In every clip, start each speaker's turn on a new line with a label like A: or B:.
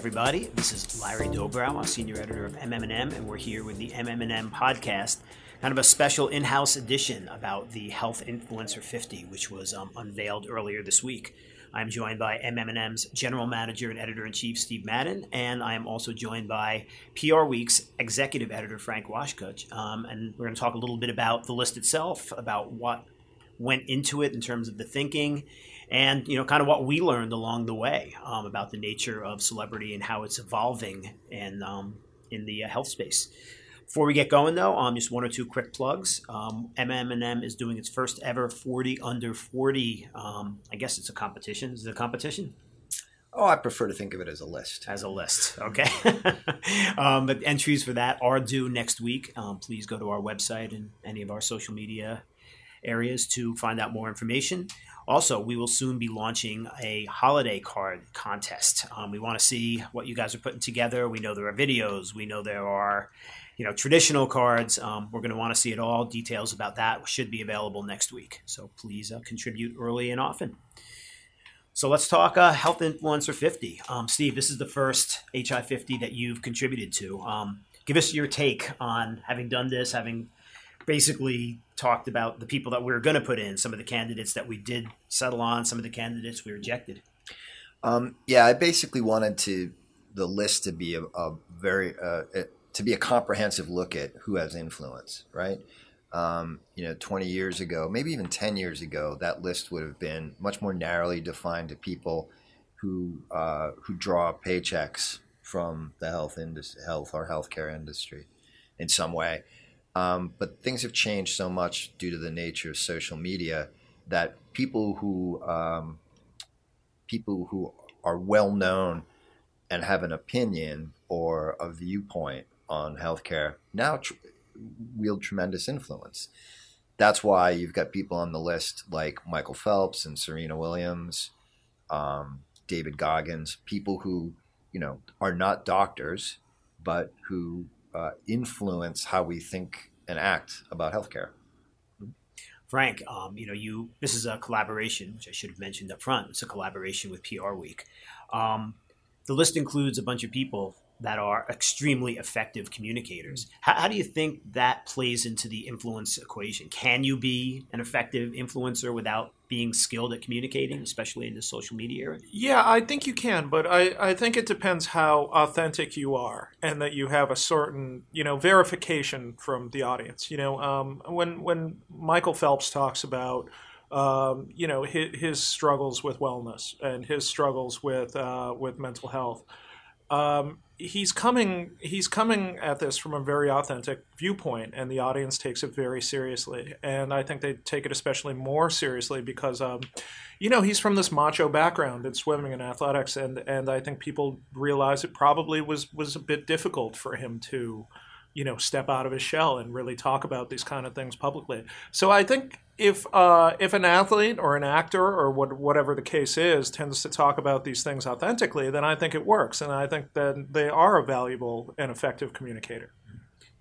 A: everybody. This is Larry Dobrow, senior editor of MM&M, and we're here with the MM&M podcast, kind of a special in-house edition about the Health Influencer 50, which was um, unveiled earlier this week. I'm joined by MM&M's general manager and editor-in-chief Steve Madden, and I am also joined by PR Week's executive editor Frank Washkuch. Um, and we're going to talk a little bit about the list itself, about what went into it in terms of the thinking and you know kind of what we learned along the way um, about the nature of celebrity and how it's evolving and um, in the uh, health space. Before we get going, though, um, just one or two quick plugs. Um, MM&M is doing its first ever 40 under 40. Um, I guess it's a competition. Is it a competition?
B: Oh, I prefer to think of it as a list.
A: As a list, okay. um, but entries for that are due next week. Um, please go to our website and any of our social media areas to find out more information. Also, we will soon be launching a holiday card contest. Um, we want to see what you guys are putting together. We know there are videos. We know there are, you know, traditional cards. Um, we're going to want to see it all. Details about that should be available next week. So please uh, contribute early and often. So let's talk uh, Health Influencer 50. Um, Steve, this is the first HI 50 that you've contributed to. Um, give us your take on having done this, having basically talked about the people that we were going to put in, some of the candidates that we did settle on, some of the candidates we rejected.
B: Um, yeah, I basically wanted to the list to be a, a very uh, to be a comprehensive look at who has influence, right? Um, you know, 20 years ago, maybe even 10 years ago, that list would have been much more narrowly defined to people who uh, who draw paychecks from the health industry, health or healthcare industry in some way. Um, but things have changed so much due to the nature of social media that people who um, people who are well known and have an opinion or a viewpoint on healthcare now tr- wield tremendous influence. That's why you've got people on the list like Michael Phelps and Serena Williams, um, David Goggins, people who you know are not doctors, but who uh, influence how we think and act about healthcare.
A: Frank, um, you know, you this is a collaboration, which I should have mentioned up front. It's a collaboration with PR Week. Um, the list includes a bunch of people that are extremely effective communicators. How, how, do you think that plays into the influence equation? Can you be an effective influencer without being skilled at communicating, especially in the social media era?
C: Yeah, I think you can, but I, I think it depends how authentic you are and that you have a certain, you know, verification from the audience. You know, um, when, when Michael Phelps talks about um, you know his, his, struggles with wellness and his struggles with uh, with mental health. Um, he's coming he's coming at this from a very authentic viewpoint and the audience takes it very seriously and i think they take it especially more seriously because um, you know he's from this macho background in swimming and athletics and and i think people realize it probably was was a bit difficult for him to you know step out of his shell and really talk about these kind of things publicly. So I think if uh, if an athlete or an actor or what, whatever the case is tends to talk about these things authentically, then I think it works, and I think that they are a valuable and effective communicator.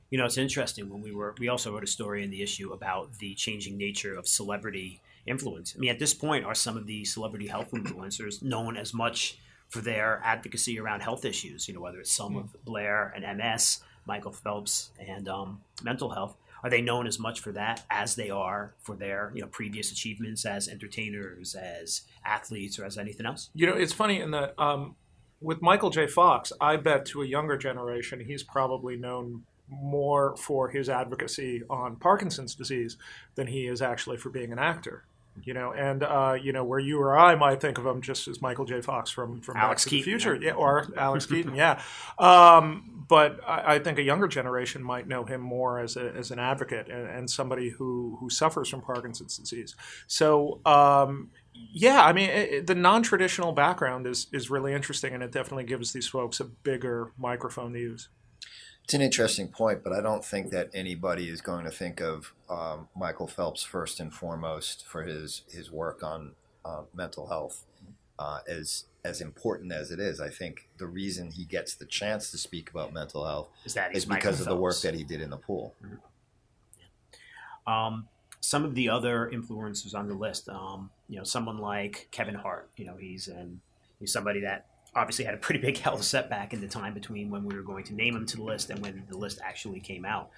A: You know, it's interesting when we were we also wrote a story in the issue about the changing nature of celebrity influence. I mean, at this point, are some of the celebrity health influencers known as much for their advocacy around health issues? You know, whether it's Selma mm. Blair and MS Michael Phelps and um, mental health. Are they known as much for that as they are for their you know previous achievements as entertainers, as athletes, or as anything else?
C: You know, it's funny in that um, with Michael J. Fox, I bet to a younger generation, he's probably known more for his advocacy on Parkinson's disease than he is actually for being an actor you know, and uh, you know where you or I might think of him just as Michael J. Fox from from
A: Alex
C: Back
A: to Keaton,
C: the Future,
A: yeah.
C: yeah, or Alex Keaton, yeah. Um, but I, I, think a younger generation might know him more as a, as an advocate and, and somebody who who suffers from Parkinson's disease. So. Um, yeah, I mean, it, the non-traditional background is is really interesting, and it definitely gives these folks a bigger microphone to use.
B: It's an interesting point, but I don't think that anybody is going to think of um, Michael Phelps first and foremost for his his work on uh, mental health uh, as as important as it is. I think the reason he gets the chance to speak about mental health
A: is that
B: is because of the work that he did in the pool. Mm-hmm.
A: Yeah. Um, some of the other influencers on the list, um, you know, someone like Kevin Hart. You know, he's an, he's somebody that obviously had a pretty big health setback in the time between when we were going to name him to the list and when the list actually came out.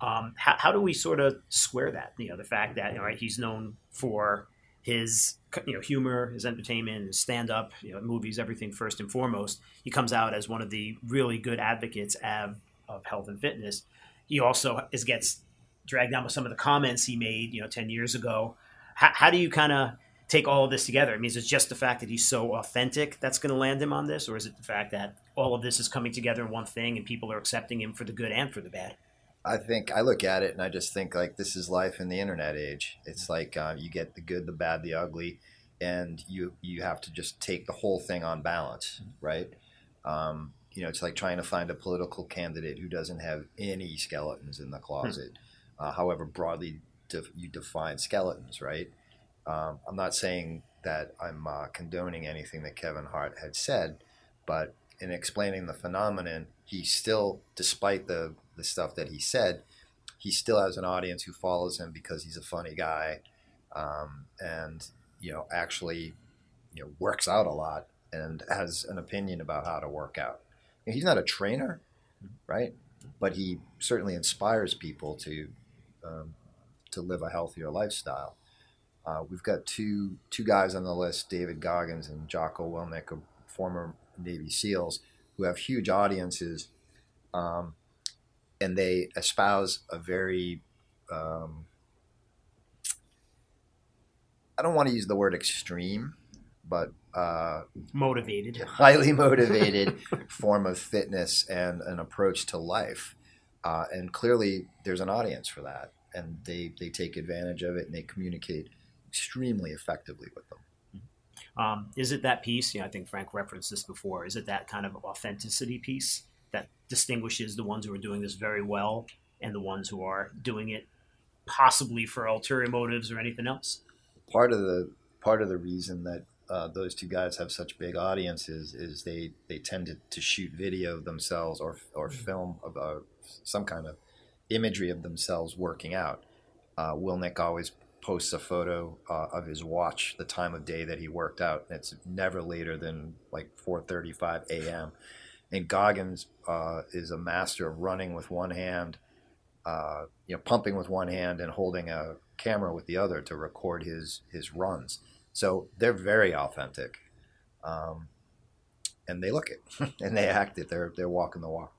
A: Um, how, how do we sort of square that? You know, the fact that you know, right, he's known for his you know humor, his entertainment, his stand up, you know, movies, everything first and foremost. He comes out as one of the really good advocates of, of health and fitness. He also is gets dragged down with some of the comments he made, you know, ten years ago. How, how do you kind of take all of this together? I mean, is it just the fact that he's so authentic that's going to land him on this, or is it the fact that all of this is coming together in one thing and people are accepting him for the good and for the bad?
B: I think I look at it and I just think like this is life in the internet age. It's like uh, you get the good, the bad, the ugly, and you you have to just take the whole thing on balance, right? Um, you know, it's like trying to find a political candidate who doesn't have any skeletons in the closet, hmm. uh, however broadly def- you define skeletons, right? Um, I'm not saying that I'm uh, condoning anything that Kevin Hart had said, but in explaining the phenomenon, he still, despite the the stuff that he said, he still has an audience who follows him because he's a funny guy, um, and you know actually you know works out a lot and has an opinion about how to work out. You know, he's not a trainer, right? But he certainly inspires people to um, to live a healthier lifestyle. Uh, we've got two two guys on the list: David Goggins and Jocko Willink, former Navy SEALs, who have huge audiences. Um, and they espouse a very um, I don't want to use the word extreme, but uh,
A: motivated,
B: highly motivated form of fitness and an approach to life. Uh, and clearly, there's an audience for that, and they they take advantage of it and they communicate extremely effectively with them.
A: Um, is it that piece? You know, I think Frank referenced this before. Is it that kind of authenticity piece that distinguishes the ones who are doing this very well and the ones who are doing it possibly for ulterior motives or anything else.
B: Part of the part of the reason that uh, those two guys have such big audiences is they they tend to, to shoot video of themselves or or mm-hmm. film of uh, some kind of imagery of themselves working out. Uh, Willink always posts a photo uh, of his watch, the time of day that he worked out. It's never later than like 4:35 a.m and Goggins uh, is a master of running with one hand, uh, you know, pumping with one hand and holding a camera with the other to record his his runs. So they're very authentic, um, and they look it and they act it. They're they're walking the walk.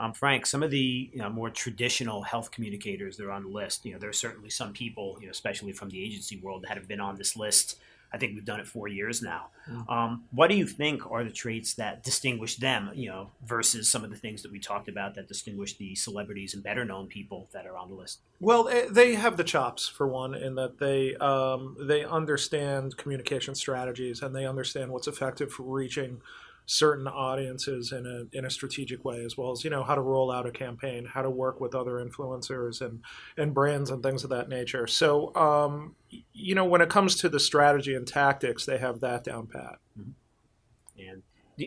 A: Um, Frank, some of the you know, more traditional health communicators that are on the list, you know, there are certainly some people, you know, especially from the agency world, that have been on this list I think we've done it four years now. Mm-hmm. Um, what do you think are the traits that distinguish them, you know, versus some of the things that we talked about that distinguish the celebrities and better known people that are on the list?
C: Well, eh, they have the chops for one, in that they um, they understand communication strategies and they understand what's effective for reaching certain audiences in a in a strategic way, as well as you know how to roll out a campaign, how to work with other influencers and and brands and things of that nature. So, um, you know, when it comes to the strategy and tactics, they have that down pat.
A: Mm-hmm. And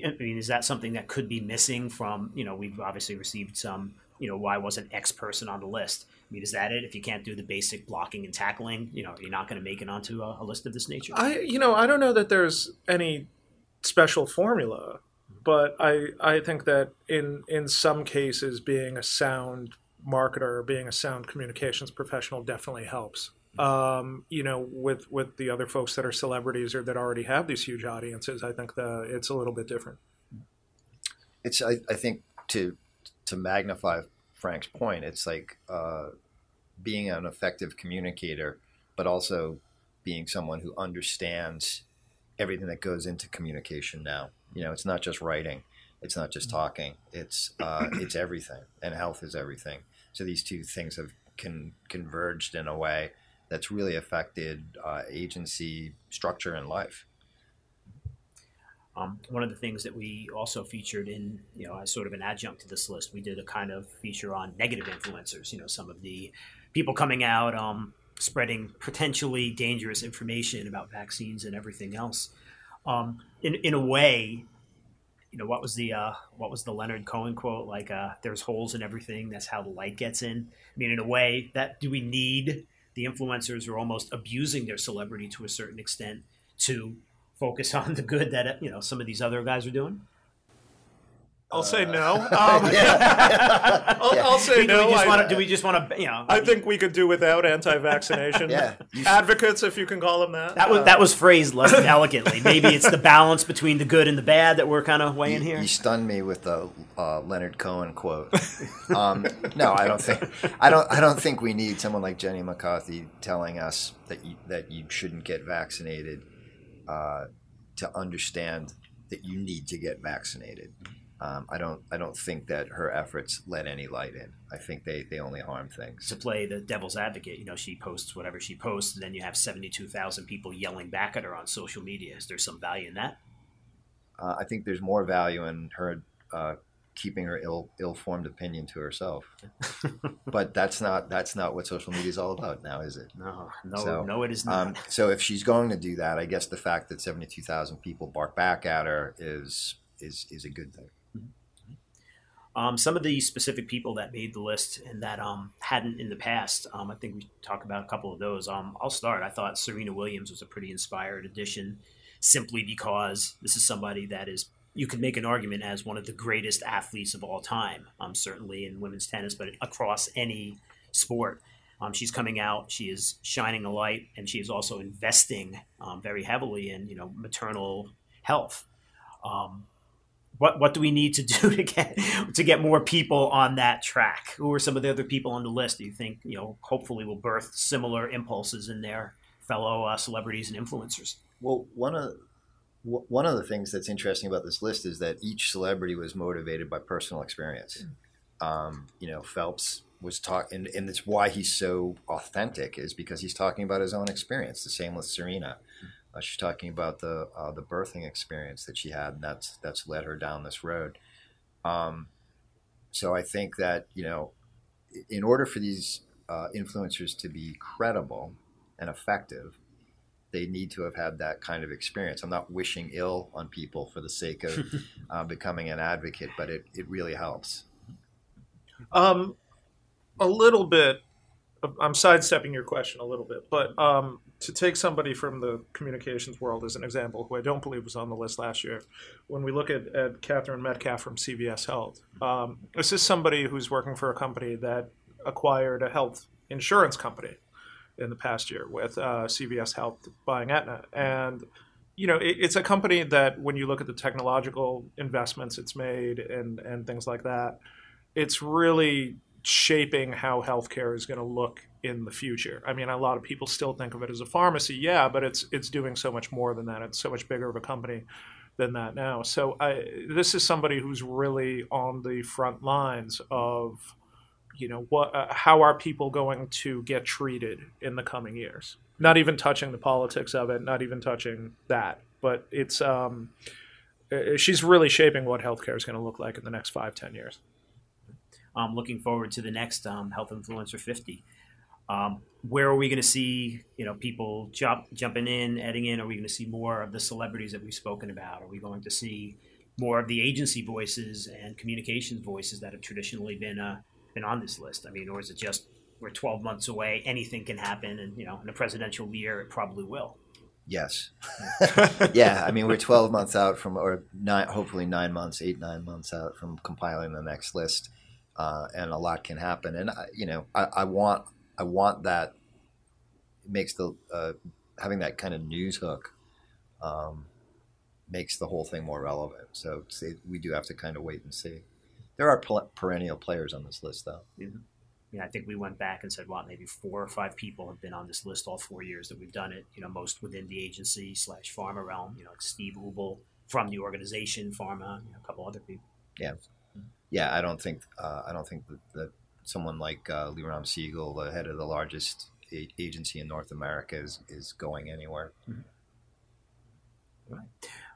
A: I mean, is that something that could be missing from you know we've obviously received some you know why wasn't X person on the list? I mean, is that it? If you can't do the basic blocking and tackling, you know, you're not going to make it onto a, a list of this nature.
C: I you know I don't know that there's any special formula, but I I think that in in some cases being a sound marketer, being a sound communications professional definitely helps. Um, you know, with with the other folks that are celebrities or that already have these huge audiences, I think that it's a little bit different.
B: It's I, I think to to magnify Frank's point, it's like uh, being an effective communicator, but also being someone who understands everything that goes into communication now. You know, it's not just writing, it's not just mm-hmm. talking. It's uh, it's everything, and health is everything. So these two things have con- converged in a way that's really affected uh, agency structure and life.
A: Um, one of the things that we also featured in, you know, as sort of an adjunct to this list, we did a kind of feature on negative influencers. You know, some of the people coming out, um, spreading potentially dangerous information about vaccines and everything else. Um, in in a way, you know, what was the uh, what was the Leonard Cohen quote? Like, uh, "There's holes in everything. That's how the light gets in." I mean, in a way, that do we need the influencers are almost abusing their celebrity to a certain extent to focus on the good that you know some of these other guys are doing?
C: I'll say no. Um,
B: Uh, yeah.
C: I'll, I'll say
A: do,
C: no.
A: we
C: I,
A: wanna, do we just want to, you know?
C: I think we could do without anti-vaccination
B: Yeah,
C: advocates, if you can call them that.
A: that was that was phrased less elegantly. Maybe it's the balance between the good and the bad that we're kind of weighing
B: You,
A: here.
B: you stunned me with the uh, Leonard Cohen quote. Um, no, I don't think I don't I don't think we need someone like Jenny McCarthy telling us that you, that you shouldn't get vaccinated uh, to understand that you need to get vaccinated. Um, I don't I don't think that her efforts let any light in. I think they, they only harm things.
A: to play the devil's advocate, you know, she posts whatever she posts, and then you have seventy-two thousand people yelling back at her on social media. Is there some value in that?
B: Uh, I think there's more value in her uh, keeping her ill ill formed opinion to herself. but that's not that's not what social media is all about now, is it?
A: No, no,
B: So,
A: no, it is not.
B: Um, so if she's going to do that, I guess the fact that seventy two thousand people bark back at her is is is a good thing.
A: Um, some of the specific people that made the list and that um, hadn't in the past, um, I think we talked about a couple of those. Um, I'll start. I thought Serena Williams was a pretty inspired addition, simply because this is somebody that is you could make an argument as one of the greatest athletes of all time. Um, certainly in women's tennis, but across any sport. Um, she's coming out. She is shining a light, and she is also investing very heavily in you know maternal health. Um, what what do we need to do to get to get more people on that track? Who are some of the other people on the list? Do you think you know? Hopefully, will birth similar impulses in their fellow uh, celebrities and influencers.
B: Well, one of one of the things that's interesting about this list is that each celebrity was motivated by personal experience. Um, you know, Phelps was talking, and, and it's why he's so authentic is because he's talking about his own experience. The same with Serena. Uh, she's talking about the uh, the birthing experience that she had, and that's that's led her down this road. Um, so I think that you know, in order for these uh, influencers to be credible and effective, they need to have had that kind of experience. I'm not wishing ill on people for the sake of uh, becoming an advocate, but it, it really helps.
C: Um, a little bit. I'm sidestepping your question a little bit, but um, to take somebody from the communications world as an example, who I don't believe was on the list last year, when we look at, at Catherine Metcalf from CVS Health, um, this is somebody who's working for a company that acquired a health insurance company in the past year with uh, CVS Health buying Aetna, and you know it, it's a company that when you look at the technological investments it's made and and things like that, it's really shaping how healthcare is going to look in the future. I mean, a lot of people still think of it as a pharmacy, yeah, but it's it's doing so much more than that. It's so much bigger of a company than that now. So I, this is somebody who's really on the front lines of, you know, what uh, how are people going to get treated in the coming years? Not even touching the politics of it, not even touching that, but it's um, uh, she's really shaping what healthcare is going to look like in the next five, ten years.
A: I'm looking forward to the next um, Health Influencer 50. Um, where are we going to see you know people jump jumping in, adding in? Are we going to see more of the celebrities that we've spoken about? Are we going to see more of the agency voices and communications voices that have traditionally been uh, been on this list? I mean, or is it just we're 12 months away, anything can happen, and you know, in a presidential year, it probably will.
B: Yes. yeah. I mean, we're 12 months out from, or nine, hopefully nine months, eight, nine months out from compiling the next list. Uh, and a lot can happen. And, I, you know, I, I want, I want that it makes the, uh, having that kind of news hook, um, makes the whole thing more relevant. So say, we do have to kind of wait and see. There are pl- perennial players on this list, though.
A: know, I think we went back and said, what, maybe four or five people have been on this list all four years that we've done it. You know, most within the agency slash pharma realm. You know, like Steve Ubl from the organization, pharma, you know, a couple other people.
B: Yeah, yeah. I don't think uh, I don't think that, that someone like uh, Liram Siegel, the head of the largest a- agency in North America, is is going anywhere.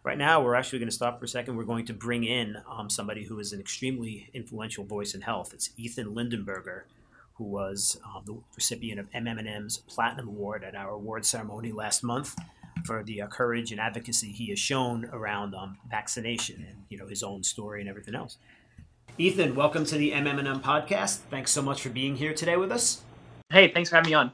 A: Right now, we're actually going to stop for a second. We're going to bring in um, somebody who is an extremely influential voice in health. It's Ethan Lindenberger, who was um, the recipient of MM&M's Platinum Award at our award ceremony last month for the uh, courage and advocacy he has shown around um, vaccination and you know his own story and everything else. Ethan, welcome to the MM&M podcast. Thanks so much for being here today with us.
D: Hey, thanks for having me on.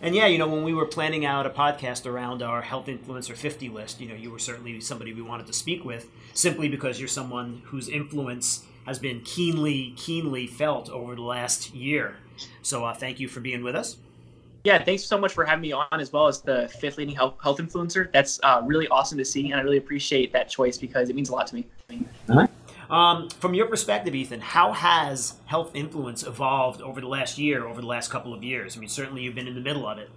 A: And yeah, you know, when we were planning out a podcast around our Health Influencer 50 list, you know, you were certainly somebody we wanted to speak with simply because you're someone whose influence has been keenly, keenly felt over the last year. So uh, thank you for being with us.
D: Yeah, thanks so much for having me on as well as the fifth leading health, health influencer. That's uh, really awesome to see, and I really appreciate that choice because it means a lot to me.
A: Uh-huh. Um, from your perspective, Ethan, how has health influence evolved over the last year, over the last couple of years? I mean, certainly you've been in the middle of it.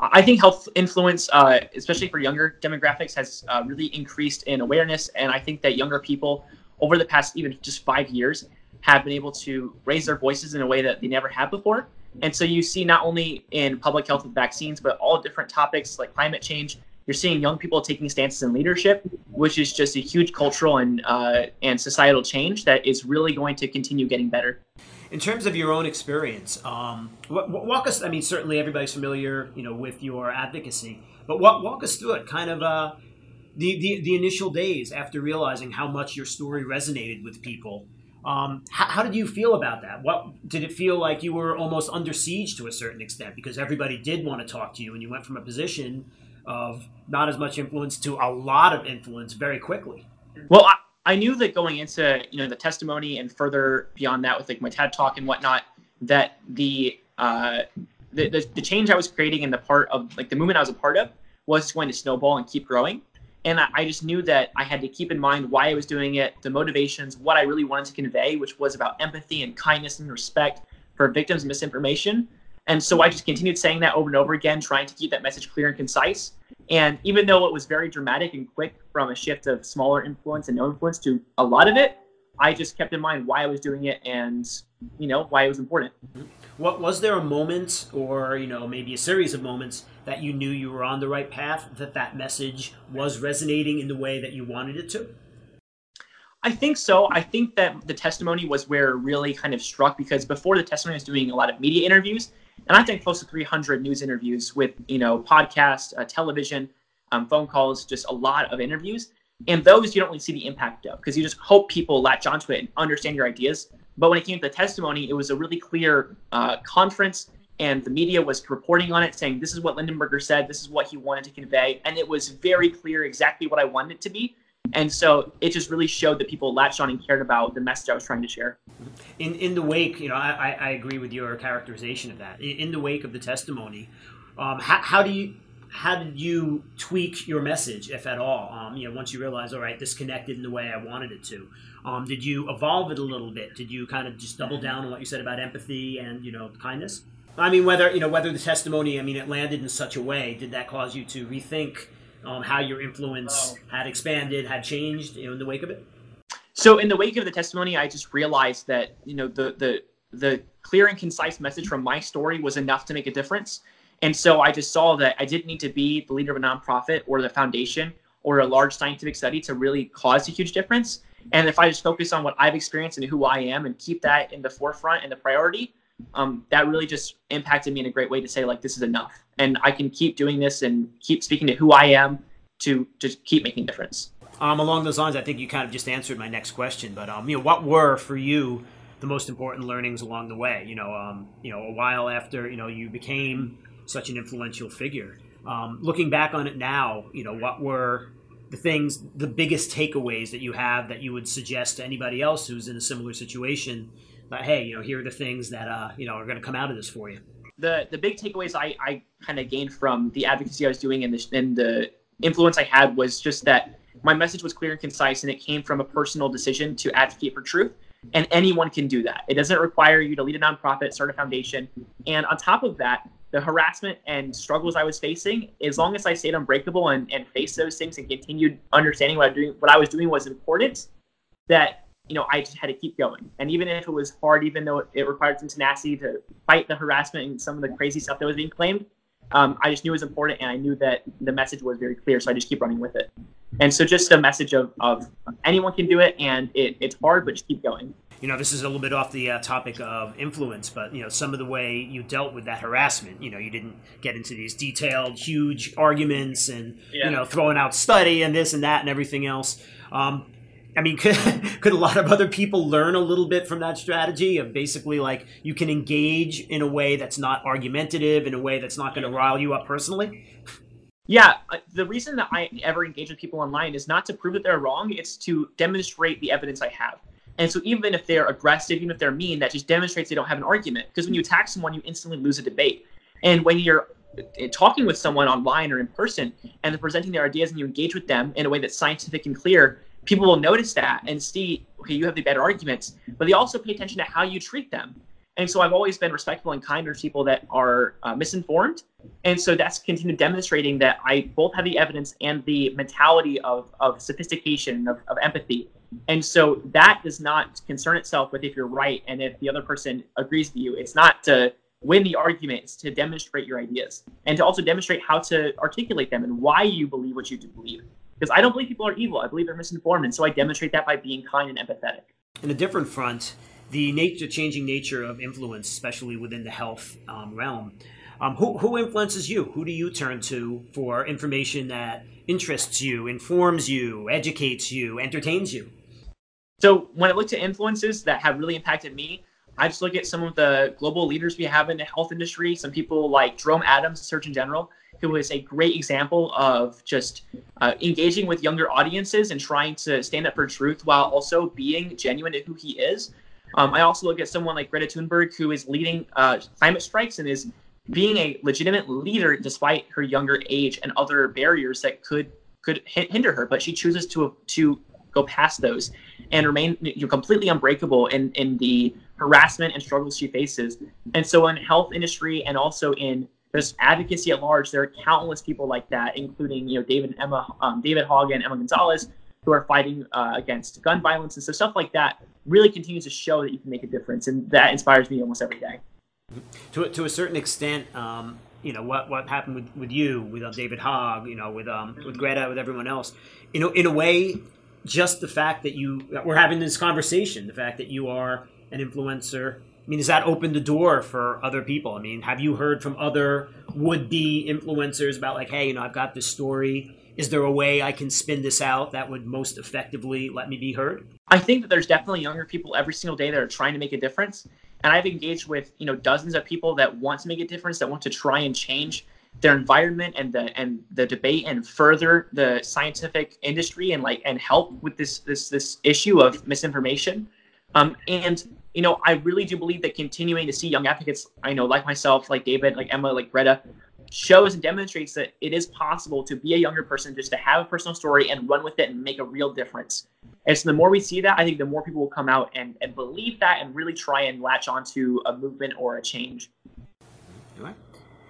D: I think health influence, uh, especially for younger demographics, has uh, really increased in awareness. And I think that younger people, over the past even just five years, have been able to raise their voices in a way that they never have before. And so you see not only in public health with vaccines, but all different topics like climate change. You're seeing young people taking stances in leadership, which is just a huge cultural and uh, and societal change that is really going to continue getting better.
A: In terms of your own experience, um, walk us. I mean, certainly everybody's familiar, you know, with your advocacy, but walk, walk us through it. Kind of uh, the, the the initial days after realizing how much your story resonated with people um, how, how, did you feel about that? What did it feel like you were almost under siege to a certain extent because everybody did want to talk to you, and you went from a position of not as much influence to a lot of influence very quickly.
D: Well, I, I knew that going into you know the testimony and further beyond that with like my TED talk and whatnot, that the uh, the, the, the change I was creating and the part of like the movement I was a part of was going to snowball and keep growing. And I, I just knew that I had to keep in mind why I was doing it, the motivations, what I really wanted to convey, which was about empathy and kindness and respect for victims misinformation. And so I just continued saying that over and over again, trying to keep that message clear and concise. And even though it was very dramatic and quick from a shift of smaller influence and no influence to a lot of it, I just kept in mind why I was doing it and, you know, why it was important. Mm-hmm.
A: What was there a moment or, you know, maybe a series of moments that you knew you were on the right path, that that message was resonating in the way that you wanted it to?
D: I think so. I think that the testimony was where it really kind of struck because before the testimony I was doing a lot of media interviews, and I've done close to 300 news interviews with you know podcast, uh, television, um, phone calls, just a lot of interviews. And those you don't really see the impact of because you just hope people latch onto it and understand your ideas. But when it came to the testimony, it was a really clear uh, conference, and the media was reporting on it, saying this is what Lindenberger said, this is what he wanted to convey, and it was very clear exactly what I wanted it to be. And so it just really showed that people latched on and cared about the message I was trying to share.
A: In in the wake, you know, I, I agree with your characterization of that. In, the wake of the testimony, um, how, how do you how did you tweak your message, if at all? Um, you know, once you realize, all right, this connected in the way I wanted it to. Um, did you evolve it a little bit? Did you kind of just double down on what you said about empathy and you know kindness? I mean, whether you know whether the testimony, I mean, it landed in such a way. Did that cause you to rethink um, how your influence had expanded, had changed you know, in the wake of it?
D: So, in the wake of the testimony, I just realized that you know the the the clear and concise message from my story was enough to make a difference and so I just saw that I didn't need to be the leader of a nonprofit or the foundation or a large scientific study to really cause a huge difference. And if I just focus on what I've experienced and who I am and keep that in the forefront and the priority, um, that really just impacted me in a great way to say, like, this is enough. And I can keep doing this and keep speaking to who I am to just keep making difference.
A: Um, along those lines, I think you kind of just answered my next question. But um, you know, what were for you the most important learnings along the way? You know, um, you know, a while after you know you became such an influential figure. Um, looking back on it now, you know, what were the things, the biggest takeaways that you have that you would suggest to anybody else who's in a similar situation? That hey, you know, here are the things that uh, you know are going to come out of this for you.
D: The the big takeaways I, I kind of gained from the advocacy I was doing and the, and the influence I had was just that my message was clear and concise, and it came from a personal decision to advocate for truth. And anyone can do that. It doesn't require you to lead a nonprofit, start a foundation. And on top of that, the harassment and struggles I was facing, as long as I stayed unbreakable and, and faced those things and continued understanding what I doing what I was doing was important, that you know I just had to keep going. And even if it was hard, even though it, required some tenacity to fight the harassment and some of the crazy stuff that was being claimed, um, I just knew it was important, and I knew that the message was very clear. So I just keep running with it. And so just a message of, of anyone can do it, and it, it's hard, but just keep going
A: you know, this is a little bit off the uh, topic of influence, but you know, some of the way you dealt with that harassment. You know, you didn't get into these detailed, huge arguments and yeah. you know, throwing out study and this and that and everything else. Um, I mean, could, could a lot of other people learn a little bit from that strategy of basically like you can engage in a way that's not argumentative, in a way that's not going to rile you up personally?
D: Yeah, uh, the reason that I ever engage with people online is not to prove that they're wrong, it's to demonstrate the evidence I have. And so even if they're aggressive, even if they're mean, that just demonstrates they don't have an argument. Because when you attack someone, you instantly lose a debate. And when you're uh, talking with someone online or in person and they're presenting their ideas and you engage with them in a way that's scientific and clear, people will notice that and see, okay, you have the better arguments, but they also pay attention to how you treat them. And so I've always been respectful and kind to people that are uh, misinformed. And so that's continued demonstrating that I both have the evidence and the mentality of, of sophistication, of, of empathy. And so that does not concern itself with if you're right and if the other person agrees with you. It's not to win the argument, it's to demonstrate your ideas and to also demonstrate how to articulate them and why you believe what you do believe. Because I don't believe people are evil, I believe they're misinformed. And so I demonstrate that by being kind and empathetic.
A: In a different front, the nature, changing nature of influence, especially within the health um, realm. Um, who, who influences you? Who do you turn to for information that interests you, informs you, educates you, entertains you?
D: So when I look to influences that have really impacted me, I just look at some of the global leaders we have in the health industry. Some people like Jerome Adams, Surgeon General, who is a great example of just uh, engaging with younger audiences and trying to stand up for truth while also being genuine to who he is. Um, I also look at someone like Greta Thunberg, who is leading uh, climate strikes and is being a legitimate leader despite her younger age and other barriers that could could hinder her. But she chooses to to go past those and remain you know, completely unbreakable in in the harassment and struggles she faces. And so in health industry and also in just advocacy at large, there are countless people like that, including you know David and Emma, um, David Hogg and Emma Gonzalez, who are fighting uh, against gun violence and so stuff like that really continues to show that you can make a difference, and that inspires me almost every day.
A: To to a certain extent, um, you know what what happened with, with you, with uh, David Hogg, you know, with um, with Greta, with everyone else. You know, in a way, just the fact that you we're having this conversation, the fact that you are an influencer. I mean, does that open the door for other people? I mean, have you heard from other would-be influencers about like, hey, you know, I've got this story is there a way I can spin this out that would most effectively let me be heard?
D: I think that there's definitely younger people every single day that are trying to make a difference. And I've engaged with, you know, dozens of people that want to make a difference, that want to try and change their environment and the and the debate and further the scientific industry and like and help with this this this issue of misinformation. Um, and you know, I really do believe that continuing to see young advocates, I know, like myself, like David, like Emma, like Greta, shows and demonstrates that it is possible to be a younger person, just to have a personal story and run with it and make a real difference. And so the more we see that, I think the more people will come out and, and believe that and really try and latch onto a movement or a change.
A: All right.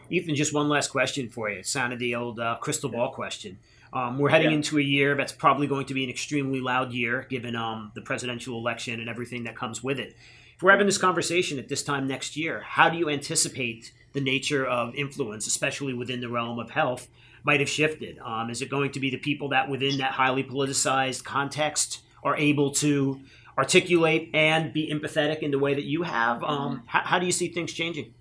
A: Ethan, just one last question for you. It sounded the old uh, crystal ball question. Um, we're heading yeah. into a year that's probably going to be an extremely loud year, given um, the presidential election and everything that comes with it. If we're having this conversation at this time next year, how do you anticipate the nature of influence, especially within the realm of health, might have shifted? Um, is it going to be the people that within that highly politicized context are able to articulate and be empathetic in the way that you have? Um, how, how, do you see things changing?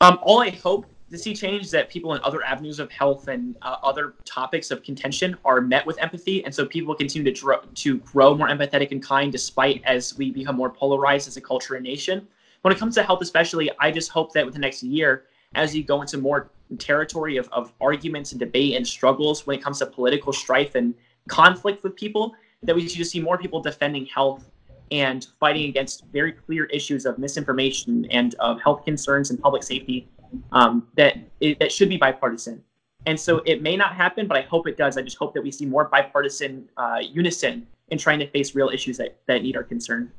D: Um, all I hope to see change that people in other avenues of health and uh, other topics of contention are met with empathy, and so people continue to, dr- to grow more empathetic and kind, despite as we become more polarized as a culture and nation. When it comes to health, especially, I just hope that with the next year, as you go into more territory of, of arguments and debate and struggles when it comes to political strife and conflict with people, that we see more people defending health and fighting against very clear issues of misinformation and of health concerns and public safety um, that it, that should be bipartisan. And so it may not happen, but I hope it does. I just hope that we see more bipartisan uh, unison in trying to face real issues that, that need our concern.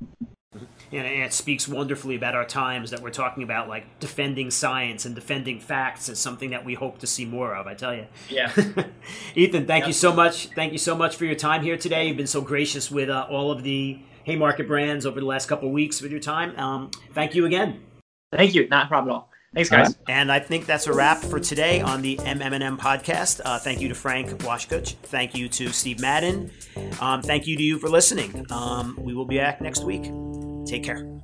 A: And it speaks wonderfully about our times that we're talking about like defending science and defending facts is something that we hope to see more of i tell you
D: yeah.
A: Ethan thank yep. you so much. Thank you so much for your time here today. You've been so gracious with uh, all of the haymarket brands over the last couple of weeks with your time. Um, thank you again.
D: Thank you. Not a problem at all Thanks, guys.
A: And I think that's a wrap for today on the MMM podcast. Uh, thank you to Frank Washkuch. Thank you to Steve Madden. Um, thank you to you for listening. Um, we will be back next week. Take care.